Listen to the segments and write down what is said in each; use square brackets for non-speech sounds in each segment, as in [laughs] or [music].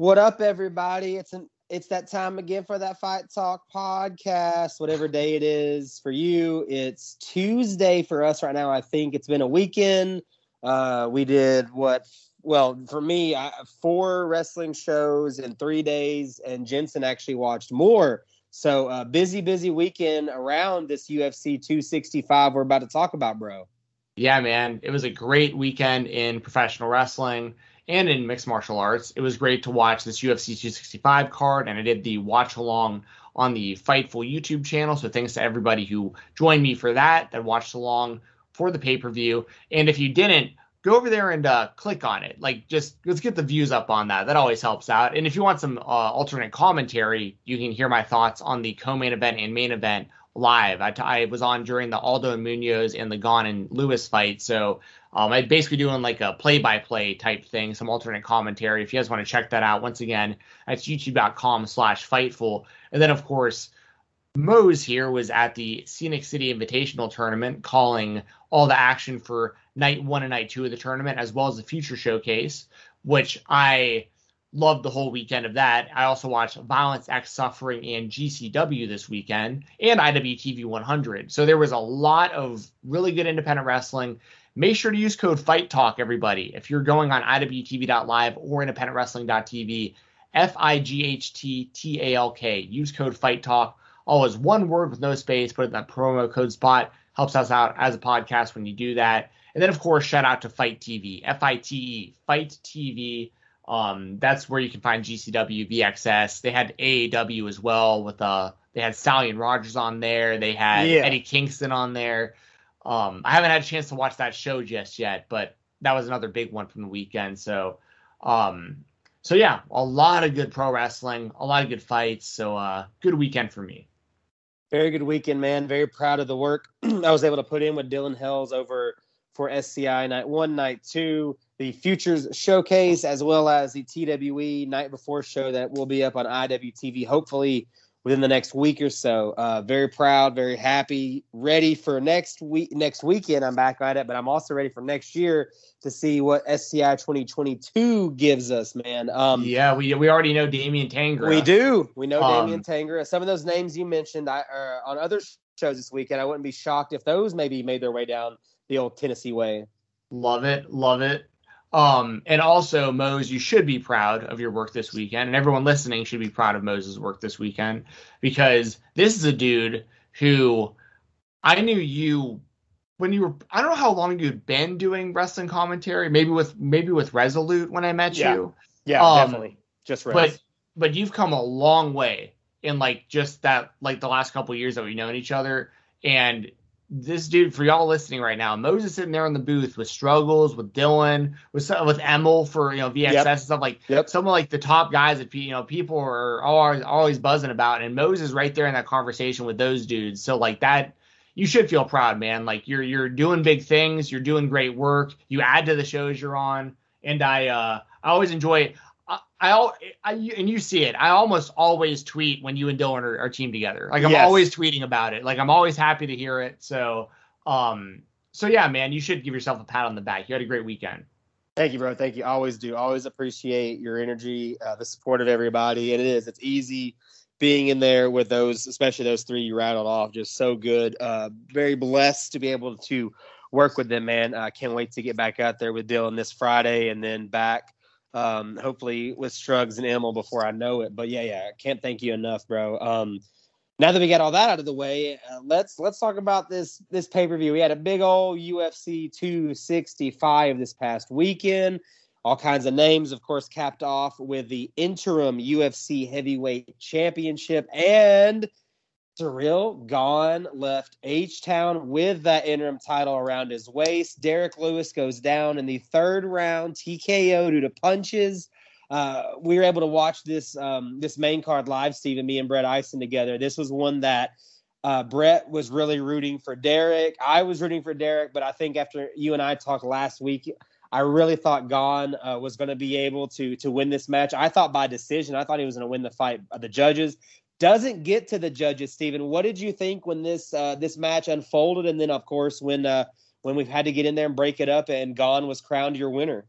What up, everybody? It's an it's that time again for that Fight Talk podcast. Whatever day it is for you, it's Tuesday for us right now. I think it's been a weekend. Uh, we did what? Well, for me, I, four wrestling shows in three days, and Jensen actually watched more. So uh, busy, busy weekend around this UFC 265 we're about to talk about, bro. Yeah, man, it was a great weekend in professional wrestling and in mixed martial arts. It was great to watch this UFC 265 card, and I did the watch along on the Fightful YouTube channel. So thanks to everybody who joined me for that, that watched along for the pay per view. And if you didn't, go over there and uh, click on it. Like, just let's get the views up on that. That always helps out. And if you want some uh, alternate commentary, you can hear my thoughts on the co-main event and main event live. I, t- I was on during the Aldo Munhoz and the Gane and Lewis fight, so um, I'm basically doing like a play-by-play type thing, some alternate commentary. If you guys want to check that out, once again, that's youtube.com/slash Fightful. And then, of course, Mose here was at the Scenic City Invitational Tournament, calling all the action for night one and night two of the tournament, as well as the future showcase, which I loved the whole weekend of that. I also watched Violence X Suffering and GCW this weekend and IWTV 100. So there was a lot of really good independent wrestling. Make sure to use code Fight Talk, everybody. If you're going on IWTV.live or independentwrestling.tv, F I G H T T A L K. Use code Fight Talk. Always one word with no space. Put in that promo code spot. Helps us out as a podcast when you do that. And then, of course, shout out to FITE TV, F I T E, FITE TV. Um, that's where you can find GCW, VXS. They had AAW as well with uh they had Stallion Rogers on there. They had yeah. Eddie Kingston on there. Um, I haven't had a chance to watch that show just yet, but that was another big one from the weekend. So, um, so yeah, a lot of good pro wrestling, a lot of good fights. So, uh, good weekend for me. Very good weekend, man. Very proud of the work [clears throat] I was able to put in with Dylan Hales over for SCI night one, night two the Futures Showcase, as well as the TWE Night Before show that will be up on IWTV, hopefully within the next week or so. Uh, very proud, very happy, ready for next week. Next weekend, I'm back at it, but I'm also ready for next year to see what SCI 2022 gives us, man. Um, yeah, we we already know Damian Tangra. We do. We know um, Damian Tangra. Some of those names you mentioned I, uh, on other shows this weekend, I wouldn't be shocked if those maybe made their way down the old Tennessee way. Love it, love it. Um, and also, Mose, you should be proud of your work this weekend, and everyone listening should be proud of Mose's work this weekend because this is a dude who I knew you when you were. I don't know how long you'd been doing wrestling commentary. Maybe with maybe with Resolute when I met yeah. you. Yeah, um, definitely. Just Res. but but you've come a long way in like just that like the last couple years that we've known each other, and this dude for y'all listening right now, Moses sitting there in the booth with struggles with Dylan, with with Emil for you know VXS yep. and stuff like yep. some of like the top guys that you know people are always always buzzing about, and Moses right there in that conversation with those dudes. So like that, you should feel proud, man. Like you're you're doing big things, you're doing great work. You add to the shows you're on, and I uh I always enjoy it. I, I, and you see it. I almost always tweet when you and Dylan are, are team together. Like I'm yes. always tweeting about it. Like I'm always happy to hear it. So, um, so yeah, man, you should give yourself a pat on the back. You had a great weekend. Thank you, bro. Thank you. Always do. Always appreciate your energy, uh, the support of everybody. And it is. It's easy being in there with those, especially those three you rattled off. Just so good. Uh, very blessed to be able to work with them, man. I uh, can't wait to get back out there with Dylan this Friday and then back um, hopefully with Strugs and Emil before I know it. But yeah, yeah, can't thank you enough, bro. Um, now that we got all that out of the way, uh, let's let's talk about this this pay per view. We had a big old UFC 265 this past weekend. All kinds of names, of course, capped off with the interim UFC heavyweight championship and Ciryl Gane left H Town with that interim title around his waist. Derrick Lewis goes down in the third round, TKO due to punches. Uh, we were able to watch this um, this main card live, Stephen, me and Brett Ison together. This was one that uh, Brett was really rooting for Derrick. I was rooting for Derrick, but I think after you and I talked last week, I really thought Gane uh, was going to be able to to win this match. I thought by decision. I thought he was going to win the fight. The judges doesn't get to the judges. Stephen, what did you think when this uh, this match unfolded, and then of course when uh, when we've had to get in there and break it up, and Gane was crowned your winner?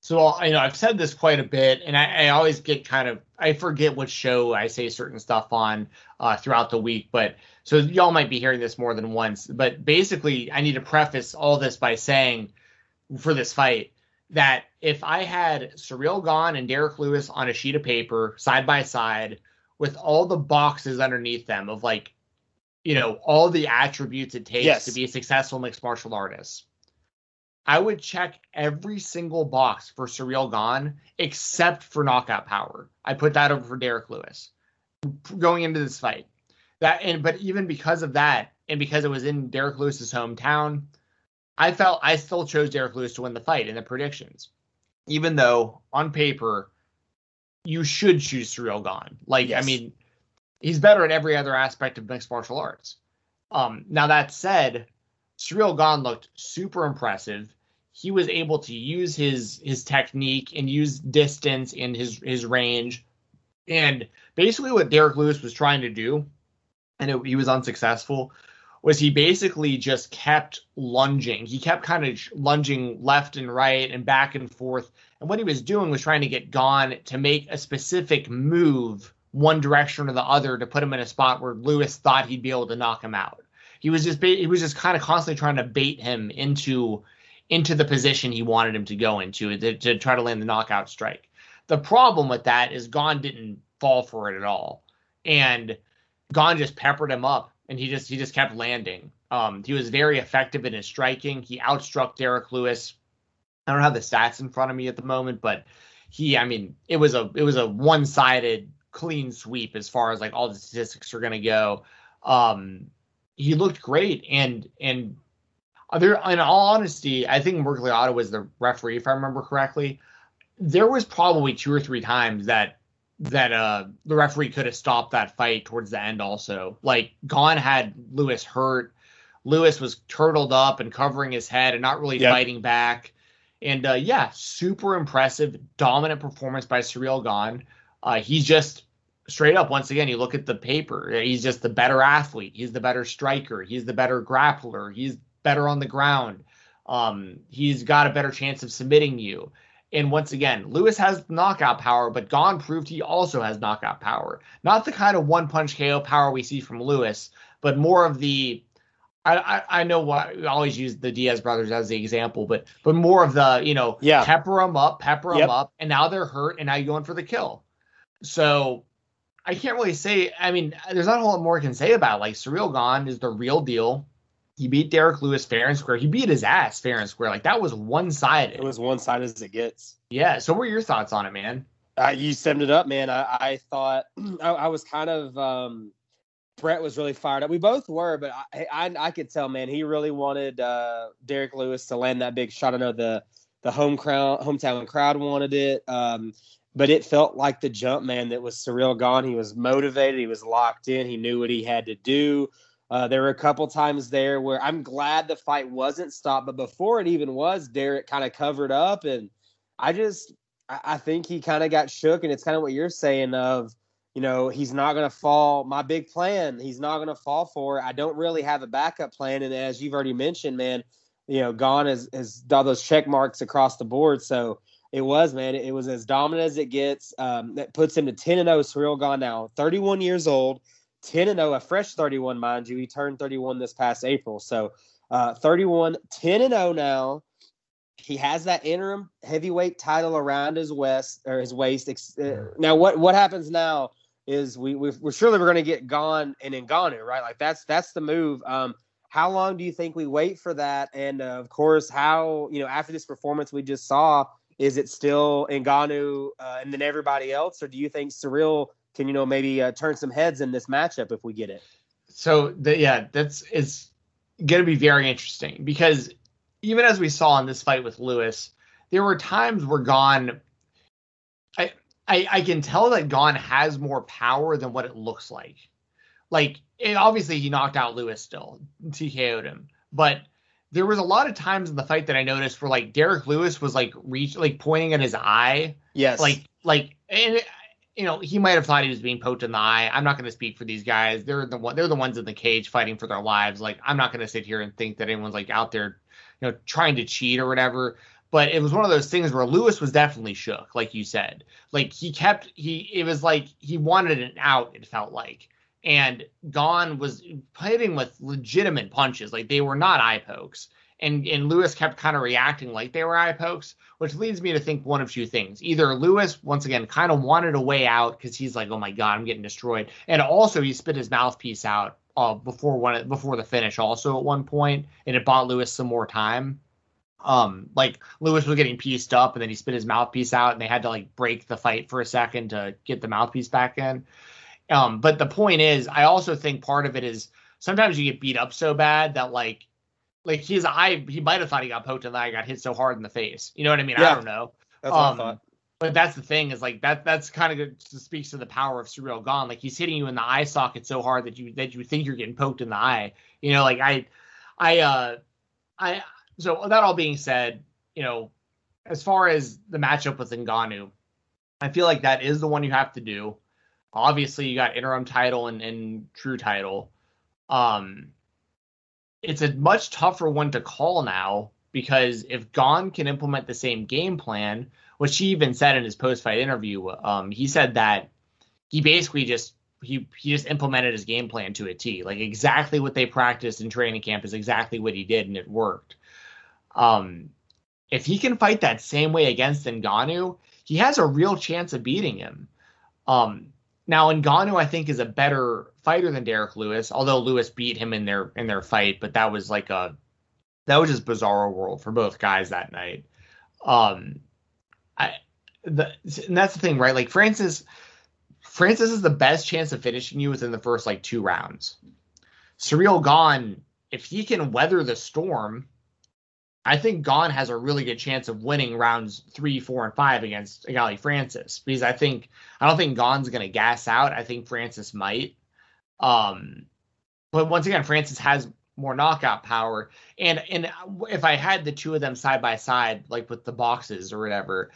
So you know, I've said this quite a bit, and I, I, always get kind of I forget what show I say certain stuff on uh, throughout the week. But so y'all might be hearing this more than once. But basically, I need to preface all this by saying for this fight that if I had Ciryl Gane and Derrick Lewis on a sheet of paper side by side with all the boxes underneath them of like, you know, all the attributes it takes yes. to be a successful mixed martial artist, I would check every single box for Ciryl Gane except for knockout power. I put that over for Derrick Lewis going into this fight. That and but even because of that, and because it was in Derrick Lewis's hometown, I felt I still chose Derrick Lewis to win the fight in the predictions, even though on paper you should choose Ciryl Gane. Like yes. I mean, he's better at every other aspect of mixed martial arts. Um, now that said, Ciryl Gane looked super impressive. He was able to use his his technique and use distance and his his range, and basically what Derrick Lewis was trying to do, and it, he was unsuccessful was he basically just kept lunging. He kept kind of lunging left and right and back and forth. And what he was doing was trying to get Gane to make a specific move one direction or the other to put him in a spot where Lewis thought he'd be able to knock him out. He was just he was just kind of constantly trying to bait him into into the position he wanted him to go into to, to try to land the knockout strike. The problem with that is Gane didn't fall for it at all. And Gane just peppered him up and he just he just kept landing. Um, he was very effective in his striking. He outstruck Derrick Lewis. I don't have the stats in front of me at the moment, but he, I mean, it was a it was a one sided clean sweep as far as like all the statistics are gonna go. Um, he looked great, and and there, in all honesty, I think Miragliotta was the referee, if I remember correctly. There was probably two or three times that that uh the referee could have stopped that fight towards the end also. Like Gane had Lewis hurt. Lewis was turtled up and covering his head and not really yep. fighting back. And uh yeah, super impressive, dominant performance by Ciryl Gane. Uh he's just straight up once again you look at the paper he's just the better athlete he's the better striker he's the better grappler he's better on the ground um, he's got a better chance of submitting you and once again, Lewis has knockout power, but Gane proved he also has knockout power. Not the kind of one punch KO power we see from Lewis, but more of the. I, I, I know what we always use the Diaz brothers as the example, but but more of the you know yeah. pepper them up, pepper yep. them up, and now they're hurt, and now you're going for the kill. So I can't really say. I mean, there's not a whole lot more I can say about it. like Ciryl Gane is the real deal. He beat Derrick Lewis fair and square. He beat his ass fair and square. Like that was one sided. It was one sided as it gets. Yeah. So, what were your thoughts on it, man? Uh, you summed it up, man. I, I thought [clears throat] I, I, was kind of um, Brett was really fired up. We both were, but I, I, I could tell, man, he really wanted uh, Derrick Lewis to land that big shot. I know the the home crowd, hometown crowd wanted it, um, but it felt like the jump, man. That was Ciryl Gane. He was motivated. He was locked in. He knew what he had to do. Uh, there were a couple times there where I'm glad the fight wasn't stopped, but before it even was, Derrick kind of covered up, and I just I, think he kind of got shook, and it's kind of what you're saying of you know he's not going to fall. My big plan, he's not going to fall for. It. I don't really have a backup plan, and as you've already mentioned, man, you know, Gane has has all those check marks across the board, so. It was, man. It was as dominant as it gets. Um, that puts him to 10 and 0. Ciryl Gane now, 31 years old. 10 and 0, a fresh 31, mind you. He turned 31 this past April. So uh, 31, 10 and 0 now. He has that interim heavyweight title around his waist or his waist. Uh, now, what what happens now is we we are surely we're going to get Gane and Ngannou, right? Like that's that's the move. Um, how long do you think we wait for that? And uh, of course, how you know after this performance we just saw, is it still Ngannou uh, and then everybody else, or do you think Ciryl can you know maybe uh, turn some heads in this matchup if we get it. So the, yeah, that's it's going to be very interesting because even as we saw in this fight with Lewis, there were times where Gane. I, I, I can tell that Gane has more power than what it looks like. Like, it, obviously, he knocked out Lewis still, TKO'd him. But there was a lot of times in the fight that I noticed where, like, Derrick Lewis was, like, reach, like, pointing at his eye. Yes. Like, like, and you know, he might have thought he was being poked in the eye. I'm not going to speak for these guys. They're the one, they're the ones in the cage fighting for their lives. Like, I'm not going to sit here and think that anyone's like out there, you know, trying to cheat or whatever. but it was one of those things where Lewis was definitely shook, like you said. Like he kept he it was like he wanted an out, it felt like. And Gane was hitting with legitimate punches, like they were not eye pokes. And and Lewis kept kind of reacting like they were eye pokes, which leads me to think one of two things. Either Lewis, once again, kind of wanted a way out because he's like, oh my god, I'm getting destroyed. And also he spit his mouthpiece out uh, before one before the finish also at one point, and it bought Lewis some more time um like Lewis was getting pieced up and then he spit his mouthpiece out and they had to like break the fight for a second to get the mouthpiece back in. Um but the point is I also think part of it is sometimes you get beat up so bad that like like his eye he might have thought he got poked in the eye got hit so hard in the face. You know what I mean? Yeah. I don't know. That's um, what I um, thought. But that's the thing is like that that's kind of good speaks to the power of Ciryl Gane. Like he's hitting you in the eye socket so hard that you that you think you're getting poked in the eye. You know, like I I uh I so that all being said, you know, as far as the matchup with Ngannou, I feel like that is the one you have to do. Obviously, you got interim title and, and true title. Um, it's a much tougher one to call now because if Gane can implement the same game plan, which he even said in his post-fight interview, um, he said that he basically just he he just implemented his game plan to a T. Like exactly what they practiced in training camp is exactly what he did, and it worked. Um, if he can fight that same way against Ngannou, he has a real chance of beating him. Um, now Ngannou, I think, is a better fighter than Derrick Lewis, although Lewis beat him in their in their fight, but that was like a that was just bizarre world for both guys that night. Um, I the and that's the thing, right? Like Francis, Francis is the best chance of finishing you within the first like two rounds. Ciryl Gane, if he can weather the storm, I think Gane has a really good chance of winning rounds three, four, and five against Gali Francis because I think I don't think Gane's going to gas out. I think Francis might. Um, but once again, Francis has more knockout power, and and if I had the two of them side by side, like with the boxes or whatever,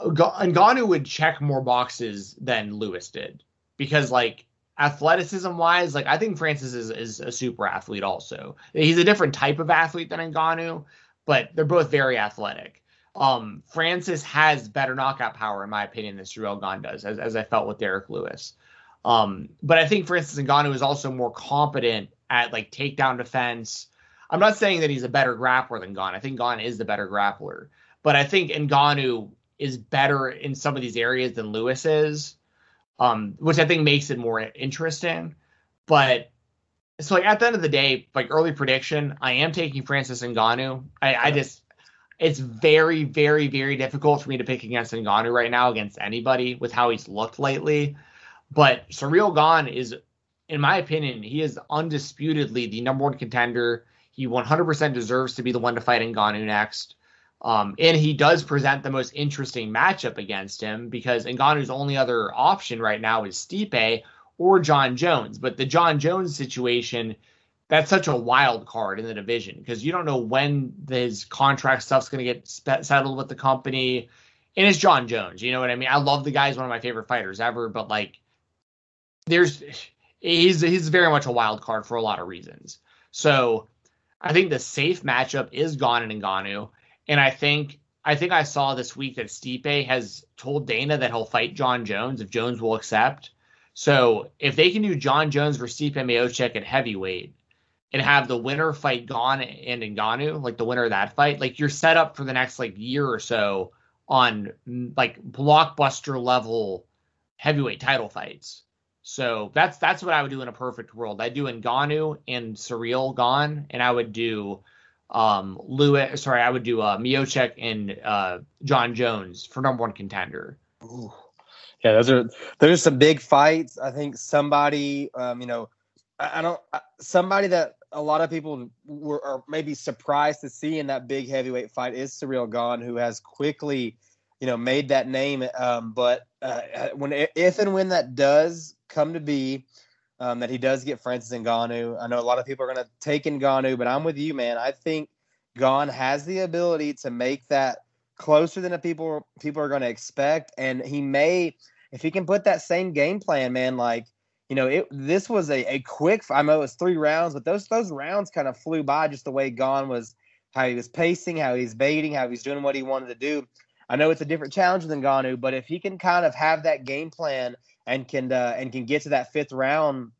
Ngannou would check more boxes than Lewis did because like athleticism wise, like I think Francis is, is a super athlete also. He's a different type of athlete than Ngannou, but they're both very athletic. Um, Francis has better knockout power, in my opinion, than Ciryl Gane does, as, as I felt with Derrick Lewis. Um, but I think, Francis Ngannou is also more competent at like takedown defense. I'm not saying that he's a better grappler than Gane. I think Gane is the better grappler, but I think Ngannou is better in some of these areas than Lewis is, um, which I think makes it more interesting. But so like at the end of the day, like early prediction, I am taking Francis Ngannou. I, I just it's very, very, very difficult for me to pick against Ngannou right now against anybody with how he's looked lately. But Ciryl Gane is, in my opinion, he is undisputedly the number one contender. He 100% deserves to be the one to fight Ngannou next. Um, and he does present the most interesting matchup against him because Ngannou's only other option right now is Stipe, or Jon Jones. But the Jon Jones situation, that's such a wild card in the division because you don't know when his contract stuff's going to get settled with the company. And it's Jon Jones. You know what I mean? I love the guy. He's one of my favorite fighters ever. But like, there's he's he's very much a wild card for a lot of reasons. So I think the safe matchup is Gane and Ngannou. And I think I think I saw this week that Stipe has told Dana that he'll fight Jon Jones if Jones will accept. So if they can do Jon Jones versus Stipe Miocic at heavyweight and have the winner fight Gane and Ngannou, like the winner of that fight, like you're set up for the next like year or so on like blockbuster level heavyweight title fights. So that's that's what I would do in a perfect world. I'd do Ngannou and Ciryl Gane, and I would do um Lewis. Sorry, I would do uh, Miocic and uh, Jon Jones for number one contender. Ooh. Yeah, those are there's some big fights. I think somebody, um, you know, I, I don't somebody that a lot of people were are maybe surprised to see in that big heavyweight fight is Ciryl Gane, who has quickly, you know, made that name. Um, but uh, when if and when that does come to be, um, that he does get Francis Ngannou, I know a lot of people are going to take Ngannou, but I'm with you, man. I think Gane has the ability to make that closer than the people people are going to expect, and he may if he can put that same game plan, man, like you know, it this was a, a quick. I know it was three rounds, but those those rounds kind of flew by just the way Gane was how he was pacing, how he's baiting, how he's doing what he wanted to do. I know it's a different challenge than Ngannou, but if he can kind of have that game plan and can uh, and can get to that fifth round,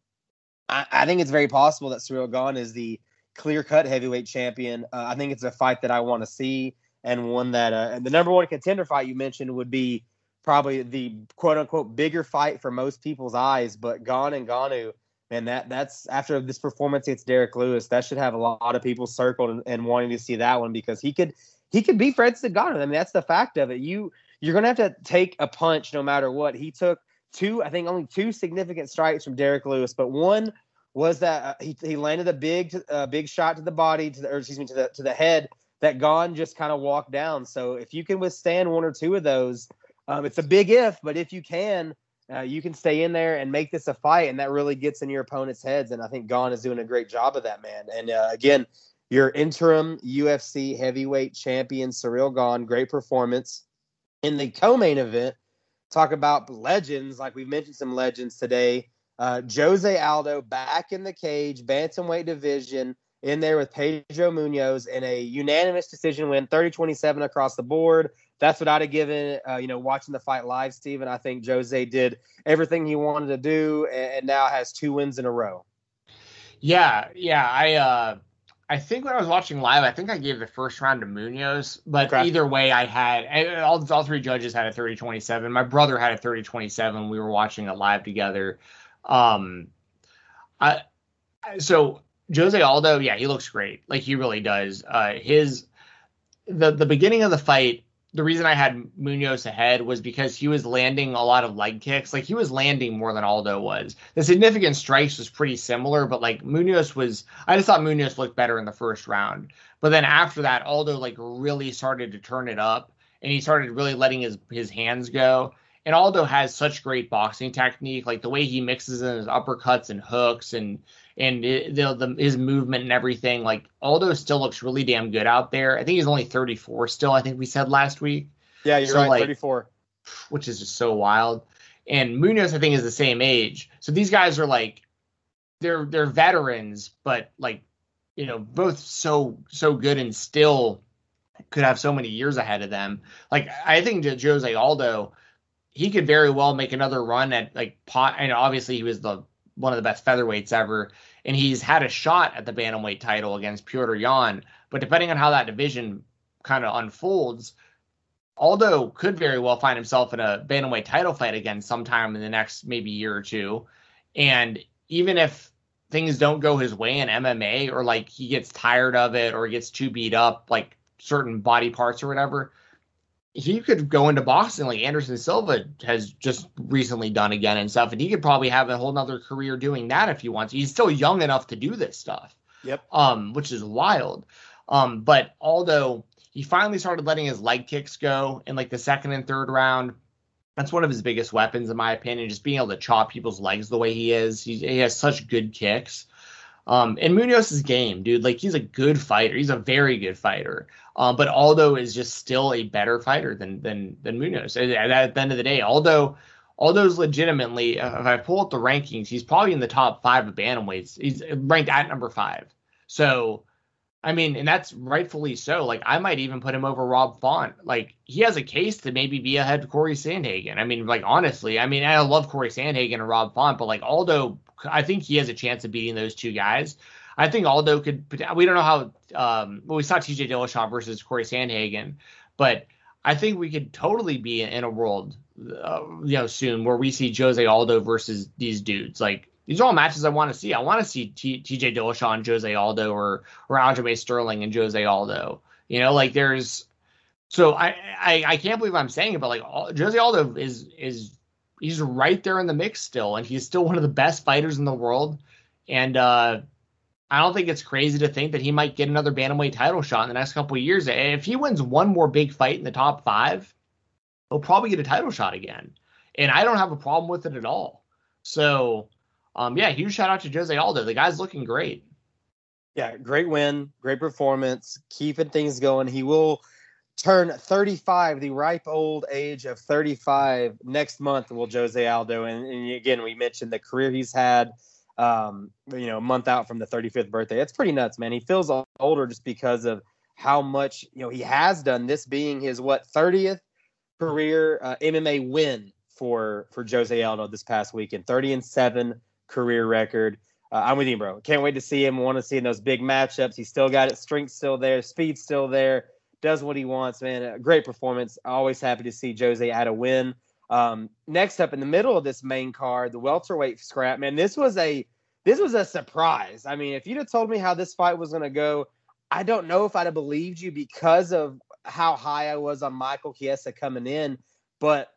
I, I think it's very possible that Ciryl Gane is the clear cut heavyweight champion. Uh, I think it's a fight that I want to see and one that uh, and the number one contender fight you mentioned would be probably the quote unquote bigger fight for most people's eyes. But Gane and Ngannou, man, that that's after this performance against Derrick Lewis, that should have a lot of people circled and, and wanting to see that one because he could he could beat Francis Ngannou. I mean, that's the fact of it. You you're gonna have to take a punch no matter what. He took two, I think only two significant strikes from Derrick Lewis, but one was that uh, he, he landed a big uh, big shot to the body to the or excuse me to the to the head that Gane just kind of walked down. So if you can withstand one or two of those, um, it's a big if, but if you can, uh, you can stay in there and make this a fight, and that really gets in your opponent's heads. And I think Gane is doing a great job of that, man. And uh, again, your interim UFC heavyweight champion Ciryl Gane, great performance in the co-main event. Talk about legends, like we've mentioned some legends today. Uh, Jose Aldo back in the cage, bantamweight division in there with Pedro Munhoz in a unanimous decision win, 30-27 across the board. That's what I'd have given, uh, you know, watching the fight live, Steven. I think Jose did everything he wanted to do and, now has two wins in a row. Yeah, yeah. I uh I think when I was watching live, I think I gave the first round to Munhoz, but either way, I had all, all three judges had a 30 27. My brother had a 30 27. We were watching it live together. Um, I, so Jose Aldo, yeah, he looks great. Like he really does. Uh, his the the beginning of the fight, the reason I had Munhoz ahead was because he was landing a lot of leg kicks. Like he was landing more than Aldo was. The significant strikes was pretty similar, but like Munhoz was. I just thought Munhoz looked better in the first round. But then after that, Aldo like really started to turn it up, and he started really letting his his hands go. And Aldo has such great boxing technique, like the way he mixes in his uppercuts and hooks and and it, the, the, his movement and everything. Like Aldo still looks really damn good out there. I think he's only 34 still. I think we said last week. Yeah, you're so right, like, 34. Which is just so wild. And Munhoz, I think, is the same age. So these guys are like, they're they're veterans, but like, you know, both so so good and still could have so many years ahead of them. Like I think Jose Aldo, he could very well make another run at like pot. And obviously he was the one of the best featherweights ever and he's had a shot at the bantamweight title against Petr Yan. But depending on how that division kind of unfolds, Aldo could very well find himself in a bantamweight title fight again sometime in the next maybe year or two. And even if things don't go his way in MMA or like he gets tired of it or gets too beat up, like certain body parts or whatever, he could go into boxing like Anderson Silva has just recently done again and stuff, and he could probably have a whole nother career doing that if he wants. He's still young enough to do this stuff. Yep. Um, which is wild. Um, but although he finally started letting his leg kicks go in like the second and third round, that's one of his biggest weapons in my opinion. Just being able to chop people's legs the way he is. He, he has such good kicks. Um, and Munhoz's game, dude, like he's a good fighter. He's a very good fighter. Um, but Aldo is just still a better fighter than than than Munhoz. At, at the end of the day, Aldo Aldo's legitimately, uh, if I pull up the rankings, he's probably in the top five of bantamweights. He's ranked at number five. So, I mean, and that's rightfully so. Like, I might even put him over Rob Font. Like, he has a case to maybe be ahead of Corey Sandhagen. I mean, like, honestly, I mean, I love Corey Sandhagen and Rob Font, but like Aldo, I think he has a chance of beating those two guys. I think Aldo could. We don't know how. Um, well, we saw T.J. Dillashaw versus Corey Sandhagen, but I think we could totally be in a world, uh, you know, soon where we see Jose Aldo versus these dudes. Like these are all matches I want to see. I want to see T.J. Dillashaw and Jose Aldo, or or Aljamain Sterling and Jose Aldo. You know, like there's. So I, I I can't believe I'm saying it, but like Jose Aldo is is he's right there in the mix still, and he's still one of the best fighters in the world. And uh, I don't think it's crazy to think that he might get another bantamweight title shot in the next couple of years. If he wins one more big fight in the top five, he'll probably get a title shot again. And I don't have a problem with it at all. So, um, yeah, huge shout out to Jose Aldo. The guy's looking great. Yeah, great win, great performance, keeping things going. He will turn 35, the ripe old age of 35 next month. Will Jose Aldo? And, and again, we mentioned the career he's had um, you know, a month out from the 35th birthday. It's pretty nuts, man. He feels older just because of how much you know he has done. This being his what 30th career uh, MMA win for for Jose Aldo this past weekend. 30 and seven career record. Uh, I'm with you, bro. Can't wait to see him. Want to see in those big matchups. He's still got it. Strength still there. Speed still there. Does what he wants, man. A great performance. Always happy to see Jose add a win. Um, next up in the middle of this main card, the welterweight scrap. Man, this was a this was a surprise. I mean, if you'd have told me how this fight was going to go, I don't know if I'd have believed you because of how high I was on Michael Chiesa coming in. But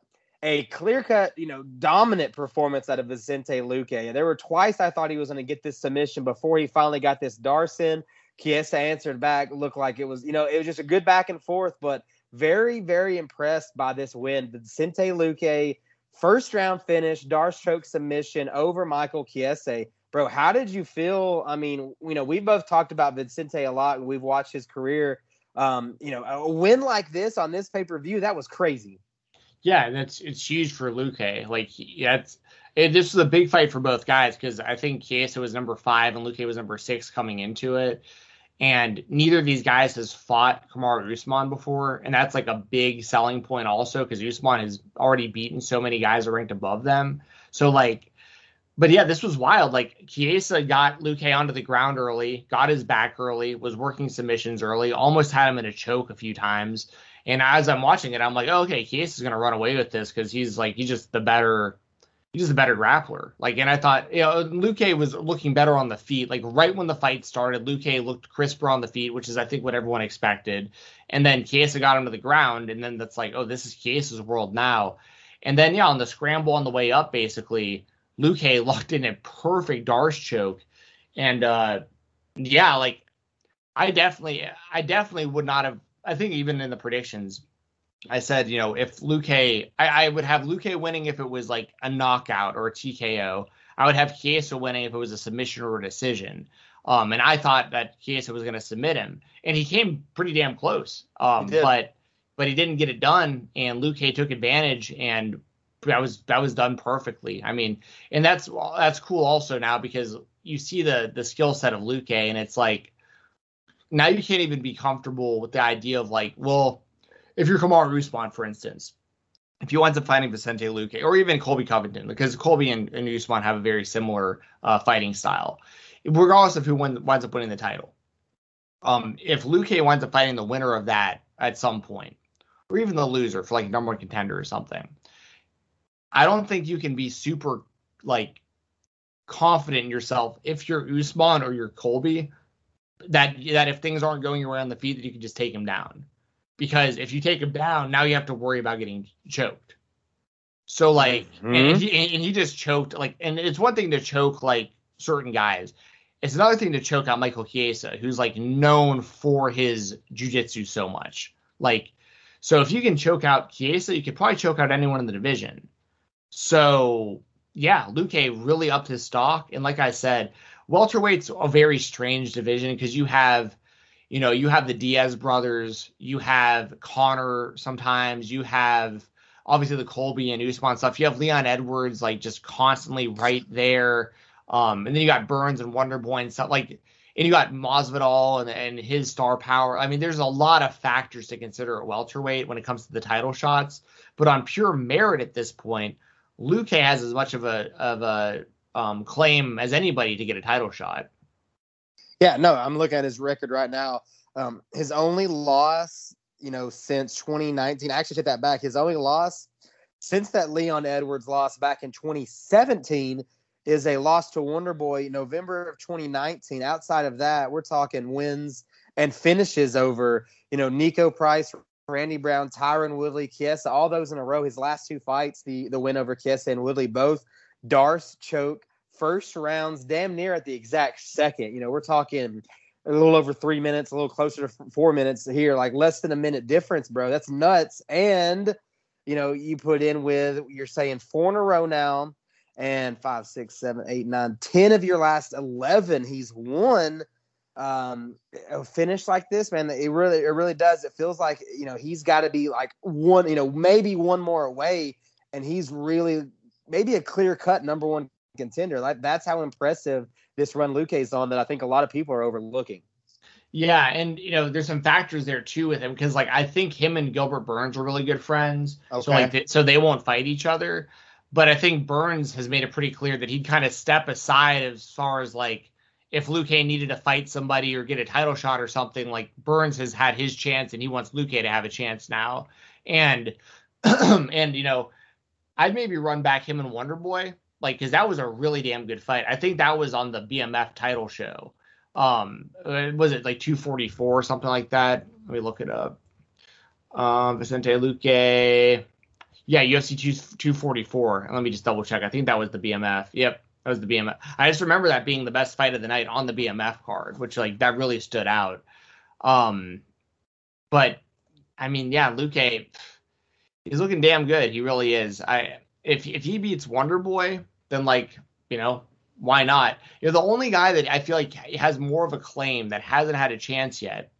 a clear cut, you know, dominant performance out of Vicente Luque. There were twice I thought he was going to get this submission before he finally got this Darson. Chiesa answered back, looked like it was, you know, it was just a good back and forth, but very, very impressed by this win. Vicente Luque, first round finish, Darce choke submission over Michael Chiesa. Bro, how did you feel? I mean, you know, we've both talked about Vicente a lot and we've watched his career. Um, you know, a win like this on this pay per view, that was crazy. Yeah, that's it's huge for Luque. Like, it's it, this was a big fight for both guys because I think Chiesa was number five and Luque was number six coming into it, and neither of these guys has fought Kamaru Usman before, and that's like a big selling point also because Usman has already beaten so many guys ranked above them. So like, but yeah, this was wild. Like Chiesa got Luque onto the ground early, got his back early, was working submissions early, almost had him in a choke a few times and as I'm watching it, I'm like, oh, okay, Chiesa is gonna run away with this because he's like he's just the better he's just a better grappler. Like, and I thought, you know, Luque was looking better on the feet. Like right when the fight started, Luque looked crisper on the feet, which is I think what everyone expected. And then Chiesa got him to the ground, and then that's like, oh, this is Chiesa's world now. And then yeah, on the scramble on the way up, basically, Luque [laughs] locked in a perfect Darce choke. And uh yeah, like I definitely I definitely would not have I think even in the predictions, I said, you know, if Luque, I, I, would have Luque winning if it was like a knockout or a TKO. I would have Chiesa winning if it was a submission or a decision. Um, and I thought that Chiesa was going to submit him, and he came pretty damn close. Um, but but he didn't get it done, and Luque took advantage, and that was that was done perfectly. I mean, and that's that's cool also now because you see the the skill set of Luque, and it's like now you can't even be comfortable with the idea of like, well, if you're Kamaru Usman, for instance, if you wind up fighting Vicente Luque or even Colby Covington, because Colby and, and Usman have a very similar uh, fighting style, regardless of who win, winds up winning the title. Um, if Luque winds up fighting the winner of that at some point, or even the loser for like number one contender or something, I don't think you can be super like confident in yourself if you're Usman or you're Colby that that if things aren't going around the feet that you can just take him down because if you take him down now you have to worry about getting choked. So like mm-hmm. and, he, and he just choked like and it's one thing to choke like certain guys. It's another thing to choke out michael chiesa who's like known for his jiu-jitsu so much. Like so if you can choke out chiesa you could probably choke out anyone in the division. So yeah luque really upped his stock. And like i said welterweight's a very strange division because you have you know you have the Diaz brothers, you have Conor sometimes, you have obviously the Colby and Usman stuff. You have Leon Edwards like just constantly right there. Um, and then you got Burns and Wonderboy and stuff like and you got Masvidal and, and his star power. I mean, there's a lot of factors to consider at welterweight when it comes to the title shots. But on pure merit at this point, Luque has as much of a of a um, claim as anybody to get a title shot. Yeah, no, I'm looking at his record right now. Um, his only loss, you know, since 2019, I actually take that back. His only loss since that Leon Edwards loss back in 2017 is a loss to Wonder Boy November of 2019. Outside of that, we're talking wins and finishes over, you know, Niko Price, Randy Brown, Tyron Woodley, Chiesa, all those in a row. His last two fights, the the win over Chiesa and Woodley, both Darce choke first rounds, damn near at the exact second. You know, we're talking a little over three minutes, a little closer to four minutes here, like less than a minute difference, bro. That's nuts. And you know, you put in with you're saying four in a row now, and five, six, seven, eight, nine, ten of your last eleven, he's won. Um, a finish like this, man, it really, it really does. It feels like you know he's got to be like one, you know, maybe one more away, and he's really maybe a clear cut number one contender. Like that's how impressive this run Luque is on that I think a lot of people are overlooking. Yeah, and you know, there's some factors there too with him because like I think him and Gilbert Burns are really good friends. Okay. So like they, so they won't fight each other. But I think Burns has made it pretty clear that he'd kind of step aside as far as like if Luque needed to fight somebody or get a title shot or something, like Burns has had his chance and he wants Luque to have a chance now. And [clears throat] and you know, I'd maybe run back him and Wonder Boy, like because that was a really damn good fight. I think that was on the BMF title show. Um uh, was it like 244 or something like that? Let me look it up. Um vicente luque. Yeah ufc 244 let me just double check. I think that was the bmf yep that was the bmf i just remember that being the best fight of the night on the bmf card which like that really stood out. Um but i mean yeah luque he's looking damn good. He really is. I if if he beats wonder boy then like you know why not? You know, the only guy that I feel like has more of a claim that hasn't had a chance yet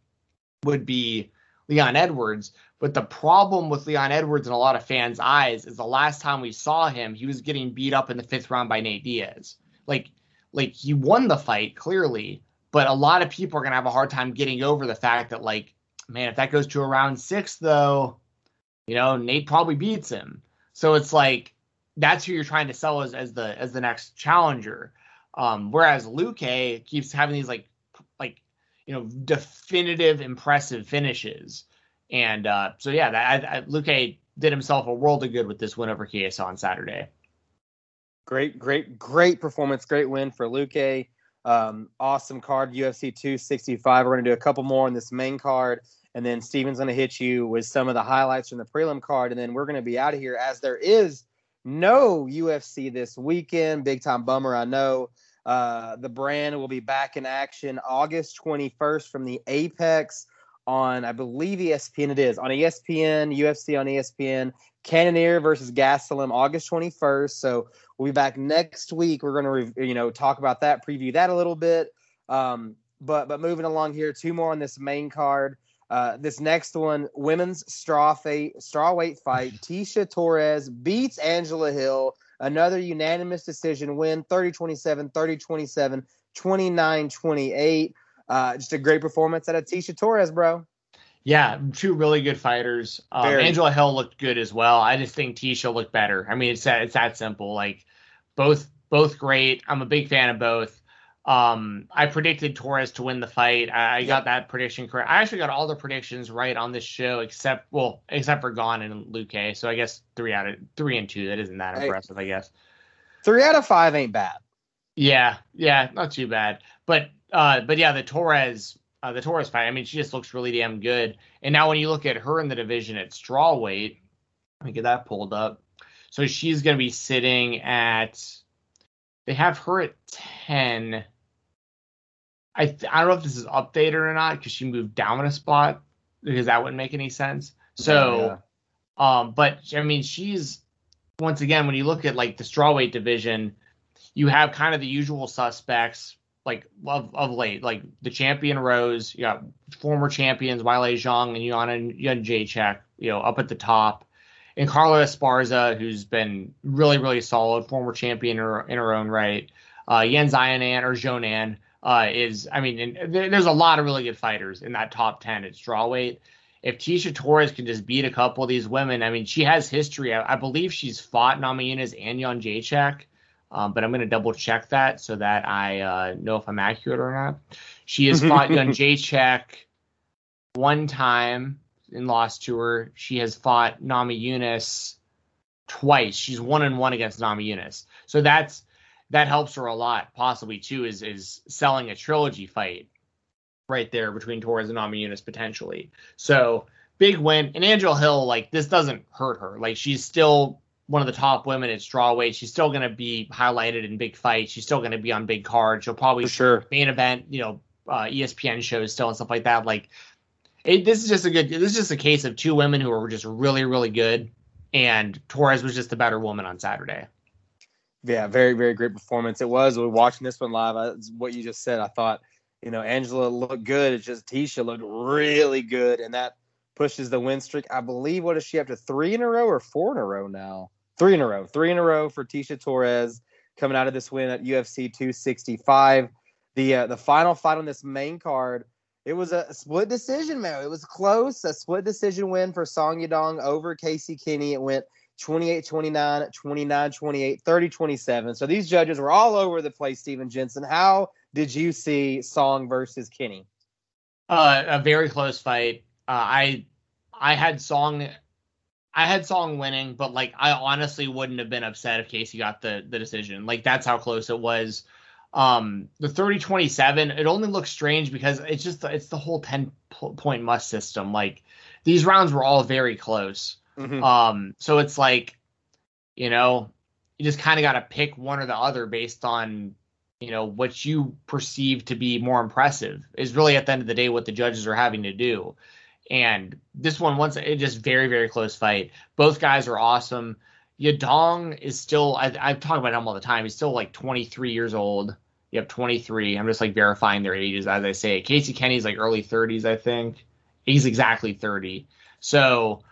would be Leon Edwards. But the problem with Leon Edwards in a lot of fans' eyes is the last time we saw him, he was getting beat up in the fifth round by Nate Diaz. Like, like he won the fight clearly, but a lot of people are gonna have a hard time getting over the fact that, like, man, if that goes to a round six, though, you know, Nate probably beats him. So it's like that's who you're trying to sell as, as the as the next challenger. Um, whereas Luque keeps having these like like you know definitive impressive finishes, and uh, so yeah, that I, I, Luque did himself a world of good with this win over Chiesa on Saturday. Great, great, great performance, great win for Luque. Um, awesome card, UFC 265. We're going to do a couple more on this main card, and then Steven's going to hit you with some of the highlights from the prelim card, and then we're going to be out of here as there is no UFC this weekend. Big time bummer, I know. Uh, the brand will be back in action August 21st from the Apex on, I believe, ESPN. It is on ESPN, UFC on ESPN. Cannonier versus Gastelum August 21st. So we'll be back next week. We're going to, you know, talk about that, preview that a little bit. Um, but but moving along here, two more on this main card. Uh, this next one, women's straw weight straw weight fight. [laughs] Tecia Torres beats Angela Hill. Another unanimous decision win, 30-27, 30-27, 29-28. Uh, just a great performance out of Tecia Torres, bro. Yeah, two really good fighters. Um, Angela Hill looked good as well. I just think Tecia looked better. I mean, it's that it's that simple. Like both both great. I'm a big fan of both. Um, I predicted Torres to win the fight. I, I got that prediction correct. I actually got all the predictions right on this show, except well, except for Gane and Luque. So I guess three out of three and two. That isn't that impressive, I guess. Three out of five ain't bad. Yeah, yeah, not too bad. But uh, but yeah, the Torres, uh, the Torres fight. I mean, she just looks really damn good. And now when you look at her in the division at straw weight, let me get that pulled up. So she's going to be sitting at. They have her at ten I th- I don't know if this is updated or not because she moved down in a spot because that wouldn't make any sense. So, yeah. um, but I mean, she's once again when you look at like the strawweight division, you have kind of the usual suspects like of, of late, like the champion Rose, you got former champions Weili Zhang and Yana Jacek, you know, up at the top. And Carla Esparza, who's been really, really solid, former champion in her, in her own right. Uh, Yan Xiaonan or Zhounan, uh, is I mean, there's a lot of really good fighters in that top ten at strawweight. If Tecia Torres can just beat a couple of these women, I mean, she has history. I, I believe she's fought Namajunas and Jan Jacek, um, but I'm going to double check that so that I uh, know if I'm accurate or not. She has [laughs] fought Jan Jacek one time and lost to her. She has fought Namajunas twice. She's one and one against Namajunas. So that's that helps her a lot, possibly too, is is selling a trilogy fight right there between Torres and Namajunas potentially. So big win. And Angel Hill, like this doesn't hurt her. Like she's still one of the top women at strawweight. She's still going to be highlighted in big fights. She's still going to be on big cards. She'll probably For sure main event, you know, uh, ESPN shows still and stuff like that. Like it, this is just a good. This is just a case of two women who are just really, really good. And Torres was just the better woman on Saturday yeah, very, very great performance. It was. We are watching this one live. I, what you just said, I thought, you know, Angela looked good. It's just Tecia looked really good, and that pushes the win streak. I believe. What is she up to? Three in a row or four in a row now? Three in a row. Three in a row for Tecia Torres coming out of this win at UFC 265. The uh, the final fight on this main card it was a split decision, man. It was close. A split decision win for Song Yadong over Casey Kenney. It went 28 29, 29 28, 30 27. So these judges were all over the place, Steven Jensen. How did you see Song versus Kenney? Uh, a very close fight. Uh, I I had Song I had Song winning, but like I honestly wouldn't have been upset if Casey got the the decision. Like that's how close it was. Um, the 30-27, it only looks strange because it's just it's the whole 10 point must system. Like these rounds were all very close. Mm-hmm. Um, so it's like, you know, you just kind of got to pick one or the other based on, you know, what you perceive to be more impressive is really at the end of the day what the judges are having to do. And this one, once it just very, very close fight. Both guys are awesome. Yadong is still, I, I talk about him all the time. He's still like 23 years old. You have 23. I'm just like verifying their ages as I say. Casey Kenney's like early 30s, I think. He's exactly 30. So,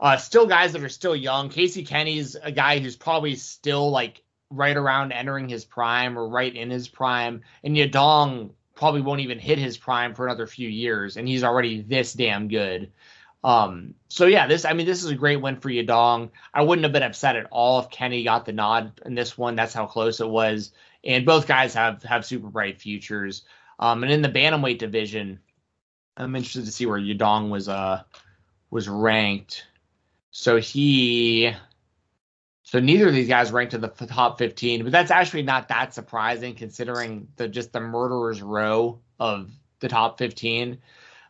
uh, still guys that are still young. Casey Kenney's a guy who's probably still like right around entering his prime or right in his prime. And Yadong probably won't even hit his prime for another few years, and he's already this damn good. Um, so yeah, this I mean this is a great win for Yadong. I wouldn't have been upset at all if Kenny got the nod in this one. That's how close it was. And both guys have have super bright futures. Um, and in the bantamweight division, I'm interested to see where Yadong was uh was ranked. So he so neither of these guys ranked in the top 15, but that's actually not that surprising considering the just the murderers row of the top 15.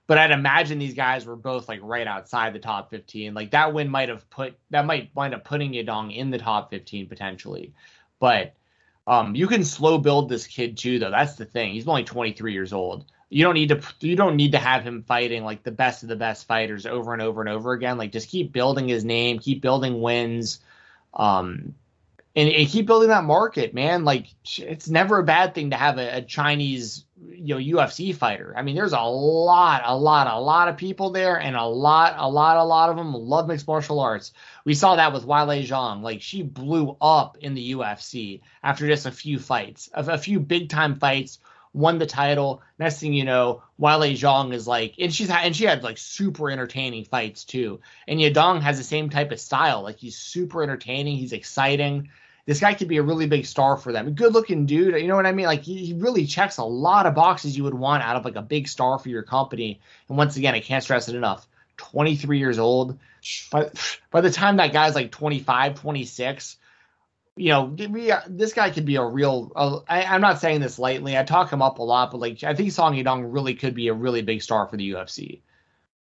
But I'd imagine these guys were both like right outside the top 15. Like that win might have put that might wind up putting Yadong in the top 15 potentially. But um, you can slow build this kid too, though. That's the thing. He's only 23 years old. You don't need to you don't need to have him fighting like the best of the best fighters over and over and over again. Like just keep building his name, keep building wins um, and, and, keep building that market, man. Like it's never a bad thing to have a, a, Chinese, you know, UFC fighter. I mean, there's a lot, a lot, a lot of people there, and a lot, a lot, a lot of them love mixed martial arts. We saw that with Weili Zhang. Like she blew up in the UFC after just a few fights, a, a few big time fights won the title. Next thing you know, Weili Zhang is like, and she's and she had like super entertaining fights too. And Yadong has the same type of style. Like he's super entertaining. He's exciting. This guy could be a really big star for them. Good looking dude. You know what I mean? Like he, he really checks a lot of boxes you would want out of like a big star for your company. And once again, I can't stress it enough. 23 years old. By, by the time that guy's like 25, 26, you know, we, uh, this guy could be a real. Uh, I, am not saying this lightly. I talk him up a lot, but like I think Song Yadong really could be a really big star for the UFC.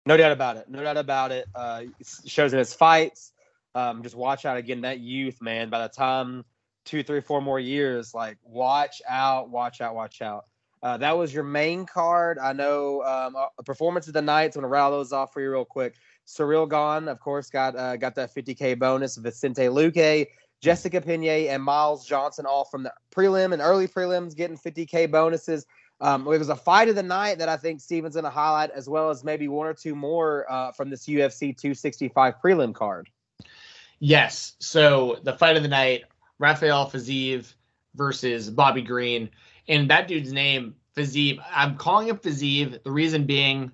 No doubt about it. No doubt about it. Uh, shows in his fights. Um, just watch out again. That youth, man. By the time two, three, four more years, like watch out, watch out, watch out. Uh, that was your main card. I know um, a performance of the night. So I'm gonna rattle those off for you real quick. Ciryl Gane, of course, got uh, got that 50k bonus. Vicente Luque Jessica Penne and Miles Johnson all from the prelim and early prelims getting 50K bonuses. Um, it was a fight of the night that I think Steven's going to highlight, as well as maybe one or two more uh, from this UFC 265 prelim card. Yes. So the fight of the night, Rafael Fiziev versus Bobby Green. And that dude's name, Fiziev, I'm calling him Fiziev. The reason being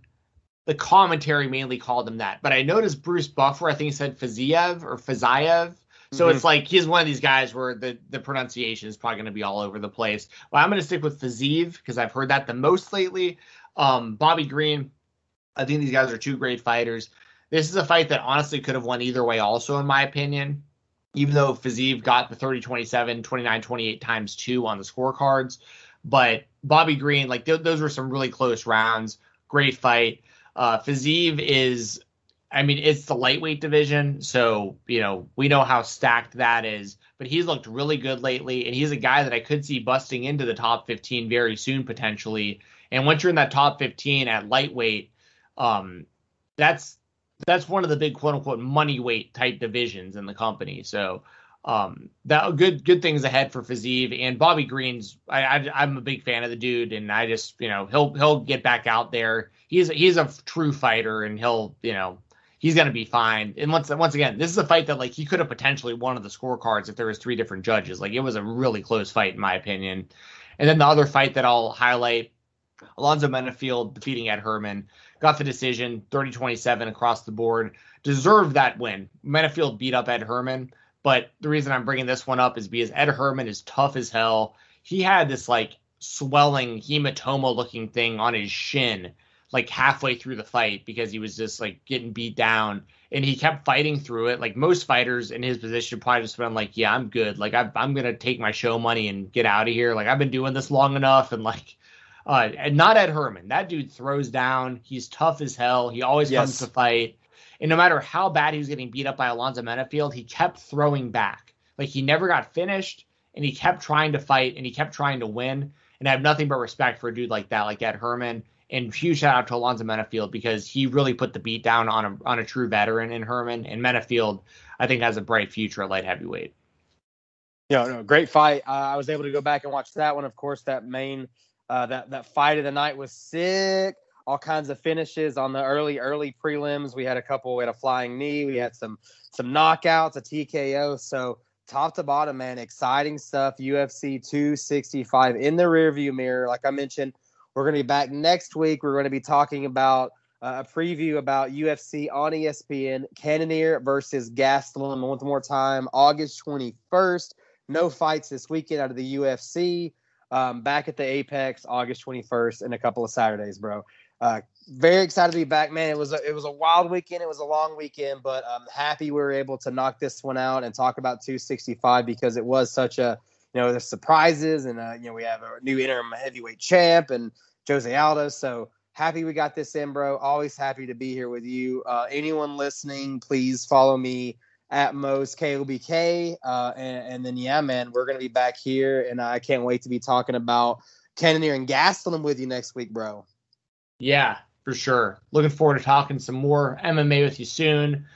the commentary mainly called him that. But I noticed Bruce Buffer, I think he said Fiziev or Fiziev. So mm-hmm. it's like he's one of these guys where the, the pronunciation is probably going to be all over the place. Well, I'm going to stick with Fiziev because I've heard that the most lately. Um, Bobby Green, I think these guys are two great fighters. This is a fight that honestly could have won either way, also, in my opinion. Even though Fiziev got the 30 27, 29 28 times two on the scorecards. But Bobby Green, like th- those were some really close rounds. Great fight. Uh, is I mean, it's the lightweight division, so you know we know how stacked that is. But he's looked really good lately, and he's a guy that I could see busting into the top 15 very soon potentially. And once you're in that top 15 at lightweight, um, that's that's one of the big quote unquote money weight type divisions in the company. So um, that good good things ahead for Fiziev and Bobby Green's. I, I am a big fan of the dude, and I just you know he'll he'll get back out there. He's he's a true fighter, and he'll you know he's going to be fine. And once once again, this is a fight that like he could have potentially won of the scorecards if there was three different judges. Like it was a really close fight in my opinion. And then the other fight that I'll highlight Alonzo Menifield defeating Ed Herman, got the decision 30-27 across the board, deserved that win. Menifield beat up Ed Herman, but the reason I'm bringing this one up is because Ed Herman is tough as hell. He had this like swelling hematoma looking thing on his shin like halfway through the fight because he was just like getting beat down and he kept fighting through it. Like most fighters in his position probably just been like, yeah, I'm good. Like i am gonna take my show money and get out of here. Like I've been doing this long enough and like. Uh, and not Ed Herman. That dude throws down. He's tough as hell. He always yes. comes to fight. And no matter how bad he was getting beat up by Alonzo Menifield, he kept throwing back. Like he never got finished, and he kept trying to fight, and he kept trying to win. And I have nothing but respect for a dude like that, like Ed Herman. And huge shout out to Alonzo Menifield because he really put the beat down on a on a true veteran in Herman. And Menifield, I think, has a bright future at light heavyweight. Yeah, no, great fight. Uh, I was able to go back and watch that one. Of course, that main uh, that that fight of the night was sick. All kinds of finishes on the early early prelims. We had a couple. We had a flying knee. We had some some knockouts, a TKO. So top to bottom, man, exciting stuff. UFC 265 in the rearview mirror. Like I mentioned, we're going to be back next week. We're going to be talking about uh, a preview about UFC on ESPN, Cannonier versus Gastelum one more time, August 21st. No fights this weekend out of the UFC. Um, back at the Apex, August 21st, in a couple of Saturdays, bro. Uh, very excited to be back, man. It was a, it was a wild weekend. It was a long weekend, but I'm happy we were able to knock this one out and talk about 265 because it was such a you know, there's surprises, and uh, you know, we have a new interim heavyweight champ and Jose Aldo. So happy we got this in, bro. Always happy to be here with you. Uh, anyone listening, please follow me at Mo's KOBK. Uh, and, and, then, yeah, man, we're going to be back here. And I can't wait to be talking about Cannonier and Gastelum with you next week, bro. Yeah, for sure. Looking forward to talking some more MMA with you soon.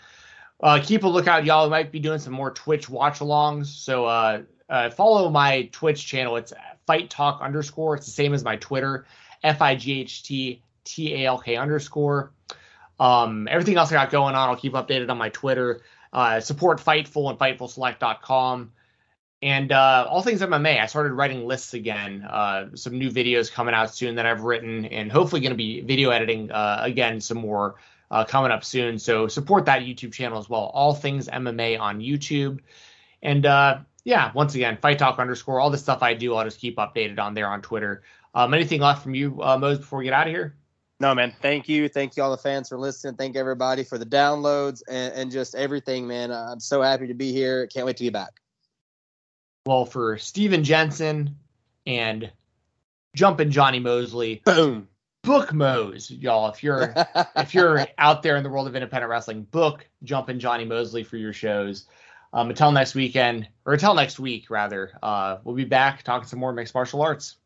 Uh, keep a lookout, y'all. We might be doing some more Twitch watch alongs. So uh, follow my Twitch channel. It's Fight Talk underscore. It's the same as my Twitter, F I G H T T A L K underscore. Um, everything else I got going on, I'll keep updated on my Twitter. Uh, support Fightful and FightfulSelect.com. And uh, all things MMA, I started writing lists again. Uh, some new videos coming out soon that I've written, and hopefully going to be video editing uh, again some more uh, coming up soon. So support that YouTube channel as well. All things MMA on YouTube. And uh, yeah, once again, Fight Talk underscore, all the stuff I do, I'll just keep updated on there on Twitter. Um, anything left from you, uh, Mose, before we get out of here? No, man. Thank you. Thank you, all the fans, for listening. Thank everybody for the downloads and, and just everything, man. Uh, I'm so happy to be here. Can't wait to be back. Well, for Steven Jensen and jumping Johnny Mosley, boom, book Mose, y'all. If you're if you're [laughs] out there in the world of independent wrestling, book jumping Johnny Mosley for your shows. Um, until next weekend, or until next week, rather, uh, we'll be back talking some more mixed martial arts.